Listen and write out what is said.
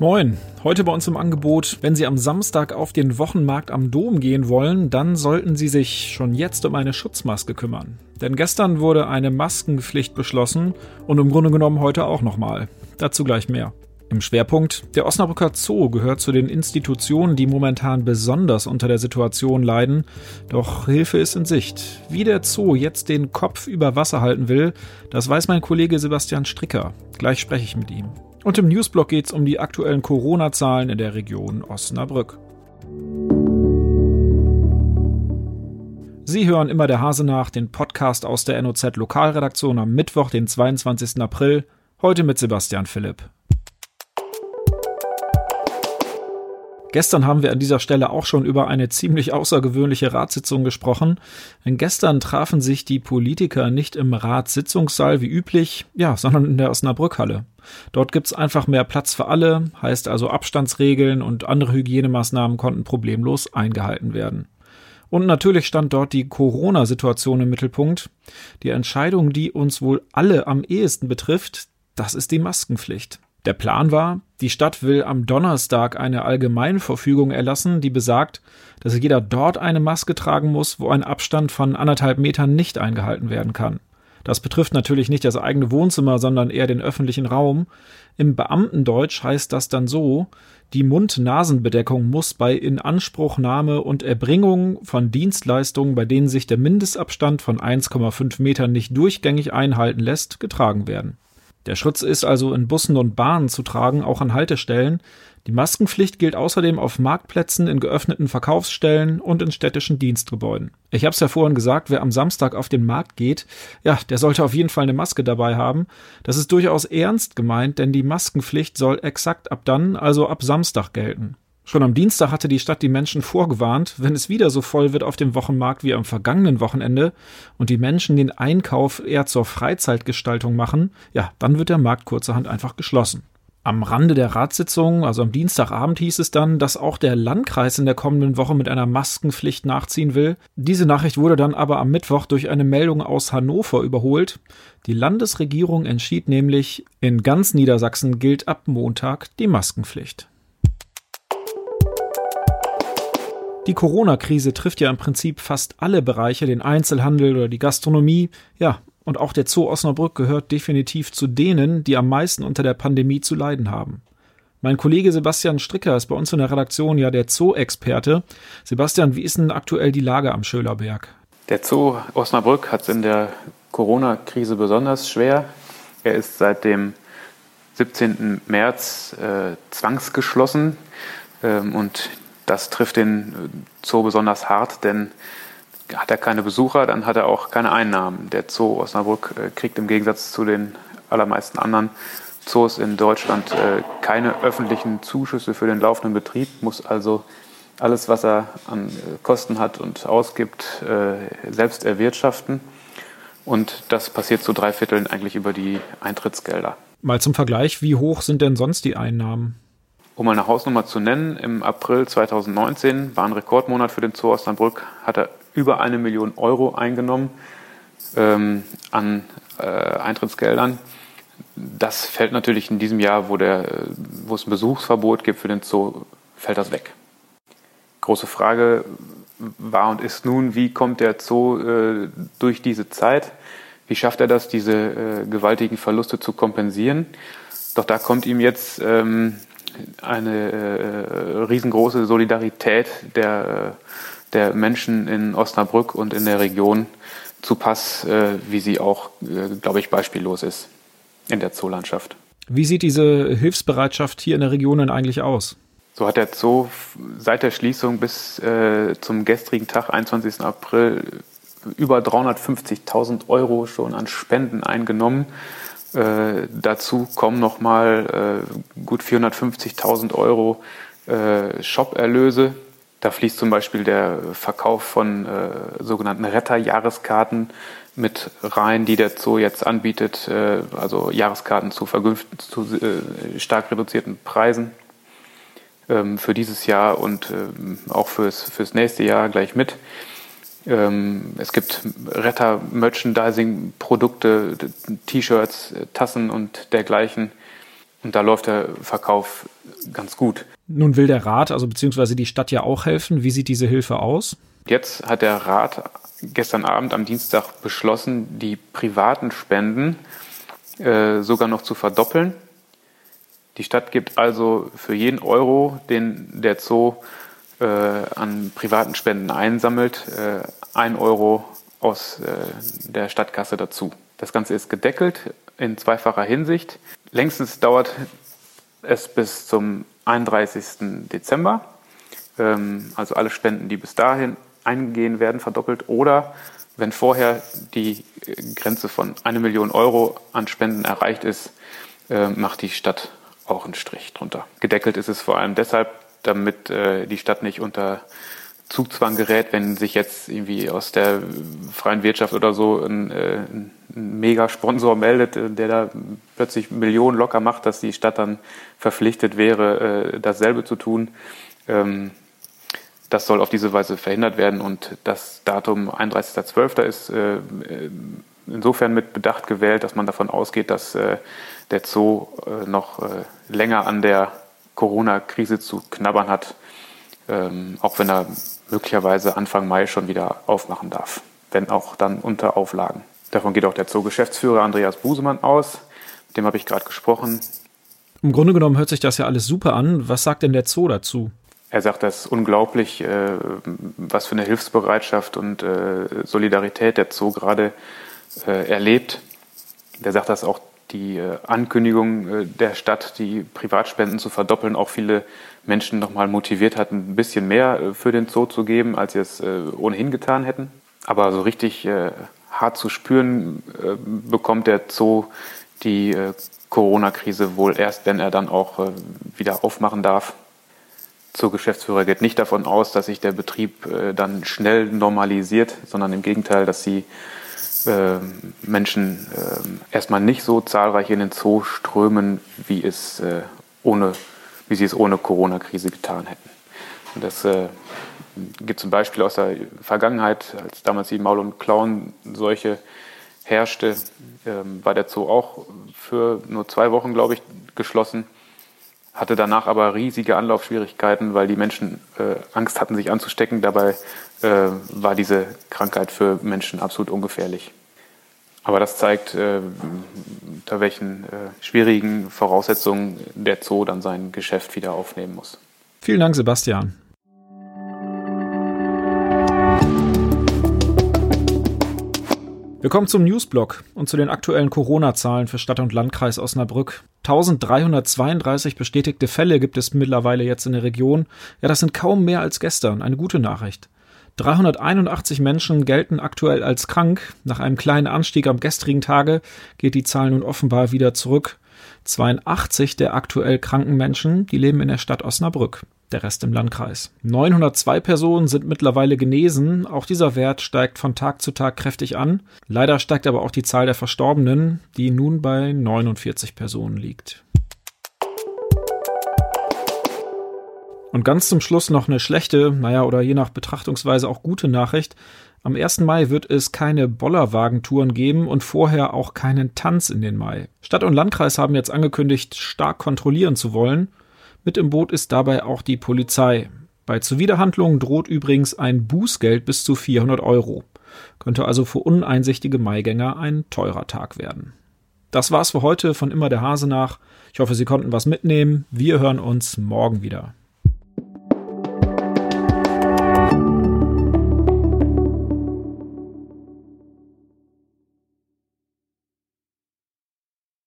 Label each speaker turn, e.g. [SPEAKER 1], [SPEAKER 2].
[SPEAKER 1] Moin, heute bei uns im Angebot, wenn Sie am Samstag auf den Wochenmarkt am Dom gehen wollen, dann sollten Sie sich schon jetzt um eine Schutzmaske kümmern. Denn gestern wurde eine Maskenpflicht beschlossen und im Grunde genommen heute auch nochmal. Dazu gleich mehr. Im Schwerpunkt, der Osnabrücker Zoo gehört zu den Institutionen, die momentan besonders unter der Situation leiden. Doch Hilfe ist in Sicht. Wie der Zoo jetzt den Kopf über Wasser halten will, das weiß mein Kollege Sebastian Stricker. Gleich spreche ich mit ihm. Und im Newsblog geht es um die aktuellen Corona-Zahlen in der Region Osnabrück. Sie hören immer der Hase nach, den Podcast aus der NOZ Lokalredaktion am Mittwoch, den 22. April, heute mit Sebastian Philipp. Gestern haben wir an dieser Stelle auch schon über eine ziemlich außergewöhnliche Ratssitzung gesprochen. Denn gestern trafen sich die Politiker nicht im Ratssitzungssaal wie üblich, ja, sondern in der Osnabrückhalle. Dort gibt's einfach mehr Platz für alle, heißt also Abstandsregeln und andere Hygienemaßnahmen konnten problemlos eingehalten werden. Und natürlich stand dort die Corona-Situation im Mittelpunkt. Die Entscheidung, die uns wohl alle am ehesten betrifft, das ist die Maskenpflicht. Der Plan war, die Stadt will am Donnerstag eine Allgemeinverfügung erlassen, die besagt, dass jeder dort eine Maske tragen muss, wo ein Abstand von anderthalb Metern nicht eingehalten werden kann. Das betrifft natürlich nicht das eigene Wohnzimmer, sondern eher den öffentlichen Raum. Im Beamtendeutsch heißt das dann so, die Mund-Nasen-Bedeckung muss bei Inanspruchnahme und Erbringung von Dienstleistungen, bei denen sich der Mindestabstand von 1,5 Metern nicht durchgängig einhalten lässt, getragen werden. Der Schutz ist also in Bussen und Bahnen zu tragen, auch an Haltestellen. Die Maskenpflicht gilt außerdem auf Marktplätzen, in geöffneten Verkaufsstellen und in städtischen Dienstgebäuden. Ich habe es ja vorhin gesagt, wer am Samstag auf den Markt geht, ja, der sollte auf jeden Fall eine Maske dabei haben. Das ist durchaus ernst gemeint, denn die Maskenpflicht soll exakt ab dann, also ab Samstag gelten. Schon am Dienstag hatte die Stadt die Menschen vorgewarnt, wenn es wieder so voll wird auf dem Wochenmarkt wie am vergangenen Wochenende und die Menschen den Einkauf eher zur Freizeitgestaltung machen, ja, dann wird der Markt kurzerhand einfach geschlossen. Am Rande der Ratssitzung, also am Dienstagabend, hieß es dann, dass auch der Landkreis in der kommenden Woche mit einer Maskenpflicht nachziehen will. Diese Nachricht wurde dann aber am Mittwoch durch eine Meldung aus Hannover überholt. Die Landesregierung entschied nämlich, in ganz Niedersachsen gilt ab Montag die Maskenpflicht. Die Corona-Krise trifft ja im Prinzip fast alle Bereiche, den Einzelhandel oder die Gastronomie. Ja, und auch der Zoo Osnabrück gehört definitiv zu denen, die am meisten unter der Pandemie zu leiden haben. Mein Kollege Sebastian Stricker ist bei uns in der Redaktion ja der Zoo-Experte. Sebastian, wie ist denn aktuell die Lage am Schölerberg?
[SPEAKER 2] Der Zoo Osnabrück hat es in der Corona-Krise besonders schwer. Er ist seit dem 17. März äh, zwangsgeschlossen ähm, und das trifft den äh, Zoo besonders hart, denn hat er keine Besucher, dann hat er auch keine Einnahmen. Der Zoo Osnabrück äh, kriegt im Gegensatz zu den allermeisten anderen Zoos in Deutschland äh, keine öffentlichen Zuschüsse für den laufenden Betrieb, muss also alles, was er an Kosten hat und ausgibt, selbst erwirtschaften. Und das passiert zu drei Vierteln eigentlich über die Eintrittsgelder.
[SPEAKER 1] Mal zum Vergleich, wie hoch sind denn sonst die Einnahmen?
[SPEAKER 2] Um mal eine Hausnummer zu nennen, im April 2019 war ein Rekordmonat für den Zoo Osnabrück, hat er über eine Million Euro eingenommen ähm, an äh, Eintrittsgeldern. Das fällt natürlich in diesem Jahr, wo, der, wo es ein Besuchsverbot gibt für den Zoo, fällt das weg. Große Frage war und ist nun, wie kommt der Zoo äh, durch diese Zeit? Wie schafft er das, diese äh, gewaltigen Verluste zu kompensieren? Doch da kommt ihm jetzt ähm, eine äh, riesengroße Solidarität der, der Menschen in Osnabrück und in der Region zu Pass, äh, wie sie auch, äh, glaube ich, beispiellos ist in der Zoolandschaft.
[SPEAKER 1] Wie sieht diese Hilfsbereitschaft hier in der Region denn eigentlich aus?
[SPEAKER 2] So hat der Zoo seit der Schließung bis äh, zum gestrigen Tag, 21. April, über 350.000 Euro schon an Spenden eingenommen. Äh, dazu kommen nochmal äh, gut 450.000 Euro äh, Shop-Erlöse. Da fließt zum Beispiel der Verkauf von äh, sogenannten Retter-Jahreskarten mit rein, die der Zoo jetzt anbietet, äh, also Jahreskarten zu, zu äh, stark reduzierten Preisen ähm, für dieses Jahr und ähm, auch fürs, fürs nächste Jahr gleich mit. Ähm, es gibt Retter-Merchandising-Produkte, T-Shirts, Tassen und dergleichen. Und da läuft der Verkauf ganz gut.
[SPEAKER 1] Nun will der Rat, also beziehungsweise die Stadt ja auch helfen. Wie sieht diese Hilfe aus?
[SPEAKER 2] Jetzt hat der Rat gestern Abend am Dienstag beschlossen, die privaten Spenden äh, sogar noch zu verdoppeln. Die Stadt gibt also für jeden Euro, den der Zoo äh, an privaten Spenden einsammelt, äh, ein Euro aus äh, der Stadtkasse dazu. Das Ganze ist gedeckelt in zweifacher Hinsicht. Längstens dauert es bis zum 31. Dezember. Ähm, also alle Spenden, die bis dahin eingehen werden, verdoppelt. Oder wenn vorher die Grenze von eine Million Euro an Spenden erreicht ist, äh, macht die Stadt auch einen Strich drunter. Gedeckelt ist es vor allem deshalb, damit äh, die Stadt nicht unter Zugzwang gerät, wenn sich jetzt irgendwie aus der freien Wirtschaft oder so ein, äh, ein Mega-Sponsor meldet, äh, der da plötzlich Millionen locker macht, dass die Stadt dann verpflichtet wäre, äh, dasselbe zu tun. Ähm, das soll auf diese Weise verhindert werden und das Datum 31.12. ist äh, insofern mit Bedacht gewählt, dass man davon ausgeht, dass der Zoo noch länger an der Corona-Krise zu knabbern hat, ähm, auch wenn er möglicherweise Anfang Mai schon wieder aufmachen darf, wenn auch dann unter Auflagen. Davon geht auch der Zoo-Geschäftsführer Andreas Busemann aus, mit dem habe ich gerade gesprochen.
[SPEAKER 1] Im Grunde genommen hört sich das ja alles super an. Was sagt denn der Zoo dazu?
[SPEAKER 2] Er sagt, das ist unglaublich, äh, was für eine Hilfsbereitschaft und äh, Solidarität der Zoo gerade äh, erlebt. Der sagt, dass auch die äh, Ankündigung äh, der Stadt, die Privatspenden zu verdoppeln, auch viele Menschen nochmal motiviert hat, ein bisschen mehr äh, für den Zoo zu geben, als sie es ohnehin getan hätten. Aber so richtig hart zu spüren bekommt der Zoo die Corona-Krise wohl erst, wenn er dann auch wieder aufmachen darf. Zoo-Geschäftsführer geht nicht davon aus, dass sich der Betrieb dann schnell normalisiert, sondern im Gegenteil, dass sie Menschen äh, erstmal nicht so zahlreich in den Zoo strömen, wie es äh, ohne, wie sie es ohne Corona-Krise getan hätten. Und das äh, gibt zum Beispiel aus der Vergangenheit, als damals die Maul- und Klauenseuche herrschte, ähm, war der Zoo auch für nur zwei Wochen, glaube ich, geschlossen hatte danach aber riesige Anlaufschwierigkeiten, weil die Menschen äh, Angst hatten, sich anzustecken. Dabei äh, war diese Krankheit für Menschen absolut ungefährlich. Aber das zeigt, äh, unter welchen äh, schwierigen Voraussetzungen der Zoo dann sein Geschäft wieder aufnehmen muss.
[SPEAKER 1] Vielen Dank, Sebastian. Wir kommen zum Newsblock und zu den aktuellen Corona-Zahlen für Stadt und Landkreis Osnabrück. 1332 bestätigte Fälle gibt es mittlerweile jetzt in der Region. Ja, das sind kaum mehr als gestern. Eine gute Nachricht. 381 Menschen gelten aktuell als krank. Nach einem kleinen Anstieg am gestrigen Tage geht die Zahl nun offenbar wieder zurück. 82 der aktuell kranken Menschen, die leben in der Stadt Osnabrück der Rest im Landkreis. 902 Personen sind mittlerweile genesen. Auch dieser Wert steigt von Tag zu Tag kräftig an. Leider steigt aber auch die Zahl der Verstorbenen, die nun bei 49 Personen liegt. Und ganz zum Schluss noch eine schlechte, naja, oder je nach Betrachtungsweise auch gute Nachricht. Am 1. Mai wird es keine Bollerwagentouren geben und vorher auch keinen Tanz in den Mai. Stadt und Landkreis haben jetzt angekündigt, stark kontrollieren zu wollen. Mit im Boot ist dabei auch die Polizei. Bei Zuwiderhandlungen droht übrigens ein Bußgeld bis zu 400 Euro. Könnte also für uneinsichtige Maigänger ein teurer Tag werden. Das war's für heute von immer der Hase nach. Ich hoffe, Sie konnten was mitnehmen. Wir hören uns morgen wieder.